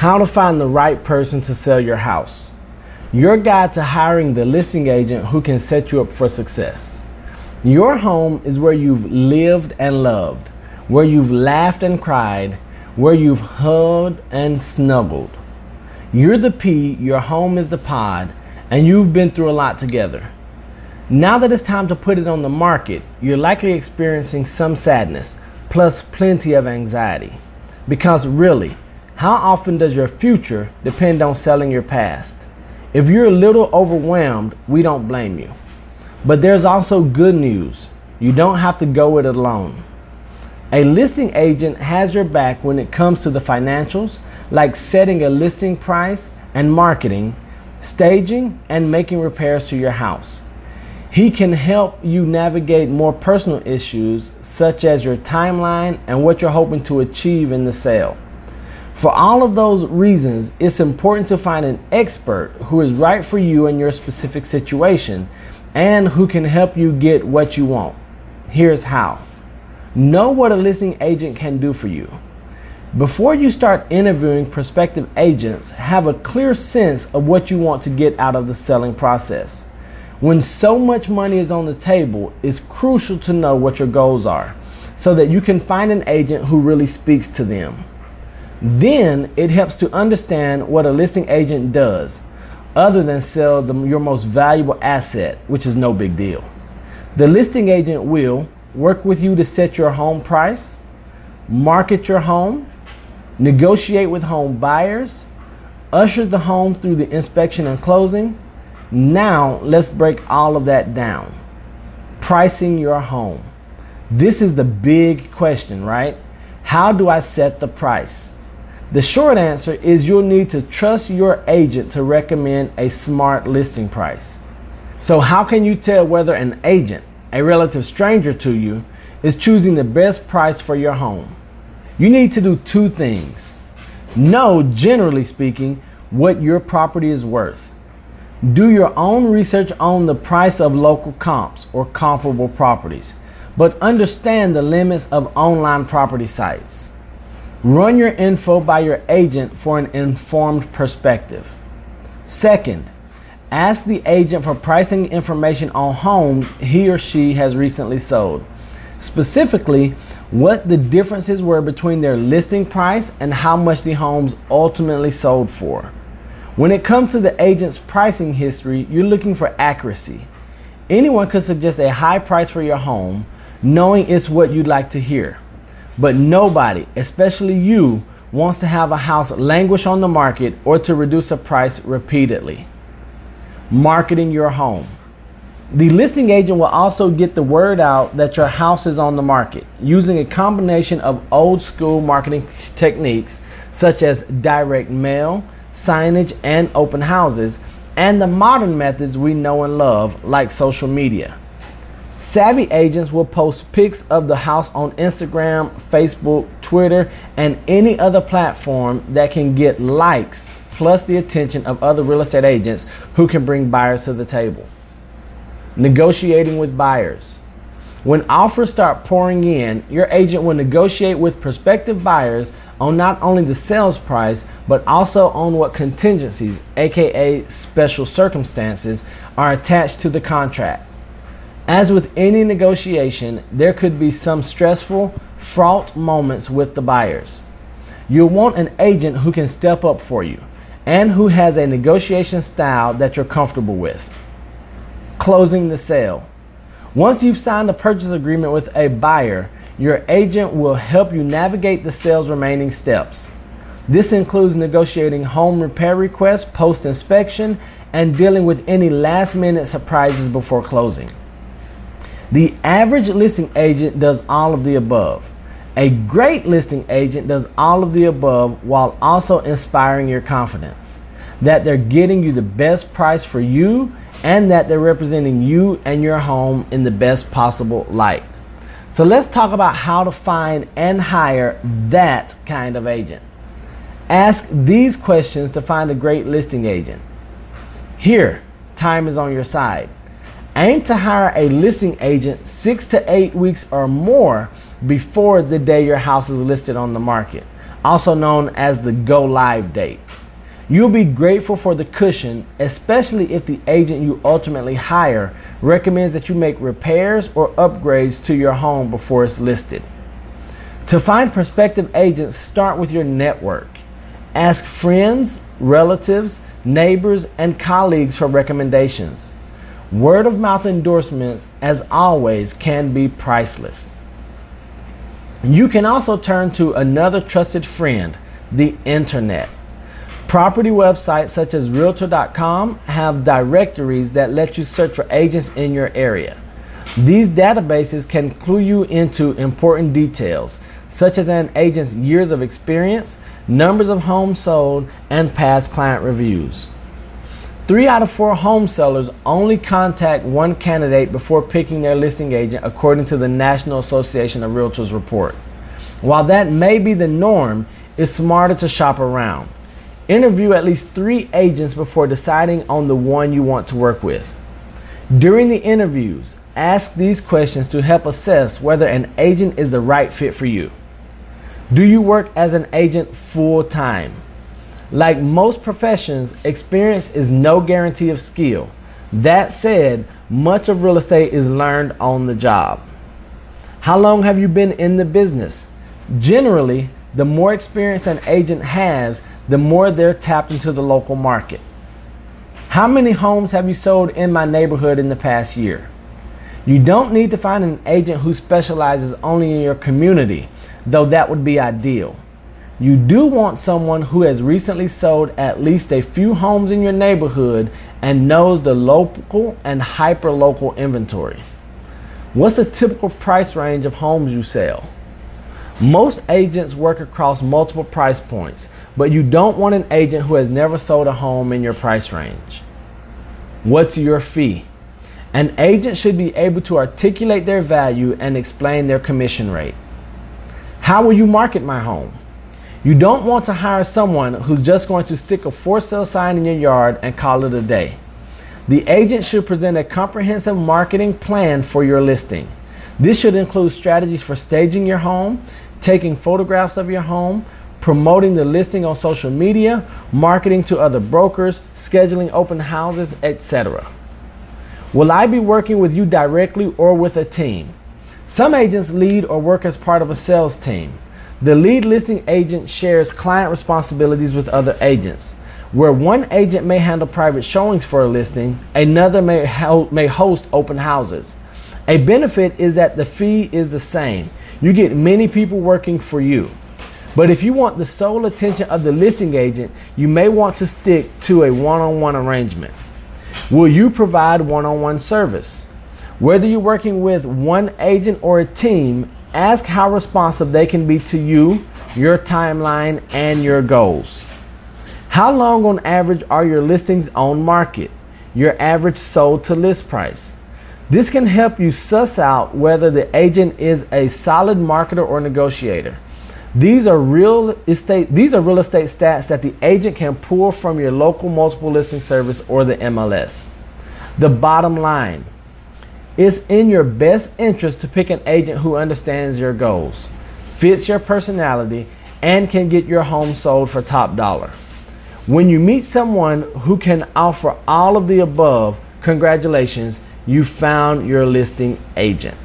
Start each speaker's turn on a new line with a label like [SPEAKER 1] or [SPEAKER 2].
[SPEAKER 1] How to find the right person to sell your house. Your guide to hiring the listing agent who can set you up for success. Your home is where you've lived and loved, where you've laughed and cried, where you've hugged and snuggled. You're the pea, your home is the pod, and you've been through a lot together. Now that it's time to put it on the market, you're likely experiencing some sadness, plus plenty of anxiety. Because really, how often does your future depend on selling your past? If you're a little overwhelmed, we don't blame you. But there's also good news. You don't have to go it alone. A listing agent has your back when it comes to the financials, like setting a listing price and marketing, staging, and making repairs to your house. He can help you navigate more personal issues such as your timeline and what you're hoping to achieve in the sale. For all of those reasons, it's important to find an expert who is right for you in your specific situation and who can help you get what you want. Here's how know what a listing agent can do for you. Before you start interviewing prospective agents, have a clear sense of what you want to get out of the selling process. When so much money is on the table, it's crucial to know what your goals are so that you can find an agent who really speaks to them. Then it helps to understand what a listing agent does, other than sell the, your most valuable asset, which is no big deal. The listing agent will work with you to set your home price, market your home, negotiate with home buyers, usher the home through the inspection and closing now, let's break all of that down. Pricing your home. This is the big question, right? How do I set the price? The short answer is you'll need to trust your agent to recommend a smart listing price. So, how can you tell whether an agent, a relative stranger to you, is choosing the best price for your home? You need to do two things. Know, generally speaking, what your property is worth. Do your own research on the price of local comps or comparable properties, but understand the limits of online property sites. Run your info by your agent for an informed perspective. Second, ask the agent for pricing information on homes he or she has recently sold. Specifically, what the differences were between their listing price and how much the homes ultimately sold for. When it comes to the agent's pricing history, you're looking for accuracy. Anyone could suggest a high price for your home, knowing it's what you'd like to hear. But nobody, especially you, wants to have a house languish on the market or to reduce a price repeatedly. Marketing your home. The listing agent will also get the word out that your house is on the market using a combination of old school marketing techniques such as direct mail, signage, and open houses, and the modern methods we know and love, like social media. Savvy agents will post pics of the house on Instagram, Facebook, Twitter, and any other platform that can get likes, plus the attention of other real estate agents who can bring buyers to the table. Negotiating with buyers. When offers start pouring in, your agent will negotiate with prospective buyers on not only the sales price, but also on what contingencies, aka special circumstances, are attached to the contract. As with any negotiation, there could be some stressful, fraught moments with the buyers. You'll want an agent who can step up for you and who has a negotiation style that you're comfortable with. Closing the sale. Once you've signed a purchase agreement with a buyer, your agent will help you navigate the sale's remaining steps. This includes negotiating home repair requests post inspection and dealing with any last minute surprises before closing. The average listing agent does all of the above. A great listing agent does all of the above while also inspiring your confidence that they're getting you the best price for you and that they're representing you and your home in the best possible light. So let's talk about how to find and hire that kind of agent. Ask these questions to find a great listing agent. Here, time is on your side. Aim to hire a listing agent six to eight weeks or more before the day your house is listed on the market. also known as the go live date. You'll be grateful for the cushion, especially if the agent you ultimately hire recommends that you make repairs or upgrades to your home before it's listed. To find prospective agents, start with your network. Ask friends, relatives, neighbors, and colleagues for recommendations. Word of mouth endorsements, as always, can be priceless. You can also turn to another trusted friend, the internet. Property websites such as Realtor.com have directories that let you search for agents in your area. These databases can clue you into important details, such as an agent's years of experience, numbers of homes sold, and past client reviews. Three out of four home sellers only contact one candidate before picking their listing agent, according to the National Association of Realtors report. While that may be the norm, it's smarter to shop around. Interview at least three agents before deciding on the one you want to work with. During the interviews, ask these questions to help assess whether an agent is the right fit for you. Do you work as an agent full time? Like most professions, experience is no guarantee of skill. That said, much of real estate is learned on the job. How long have you been in the business? Generally, the more experience an agent has, the more they're tapped into the local market. How many homes have you sold in my neighborhood in the past year? You don't need to find an agent who specializes only in your community, though that would be ideal. You do want someone who has recently sold at least a few homes in your neighborhood and knows the local and hyper local inventory. What's a typical price range of homes you sell? Most agents work across multiple price points, but you don't want an agent who has never sold a home in your price range. What's your fee? An agent should be able to articulate their value and explain their commission rate. How will you market my home? You don't want to hire someone who's just going to stick a for sale sign in your yard and call it a day. The agent should present a comprehensive marketing plan for your listing. This should include strategies for staging your home, taking photographs of your home, promoting the listing on social media, marketing to other brokers, scheduling open houses, etc. Will I be working with you directly or with a team? Some agents lead or work as part of a sales team. The lead listing agent shares client responsibilities with other agents. Where one agent may handle private showings for a listing, another may, ho- may host open houses. A benefit is that the fee is the same. You get many people working for you. But if you want the sole attention of the listing agent, you may want to stick to a one on one arrangement. Will you provide one on one service? Whether you're working with one agent or a team, ask how responsive they can be to you, your timeline, and your goals. How long on average are your listings on market? Your average sold to list price. This can help you suss out whether the agent is a solid marketer or negotiator. These are real estate these are real estate stats that the agent can pull from your local multiple listing service or the MLS. The bottom line, it's in your best interest to pick an agent who understands your goals, fits your personality, and can get your home sold for top dollar. When you meet someone who can offer all of the above, congratulations, you found your listing agent.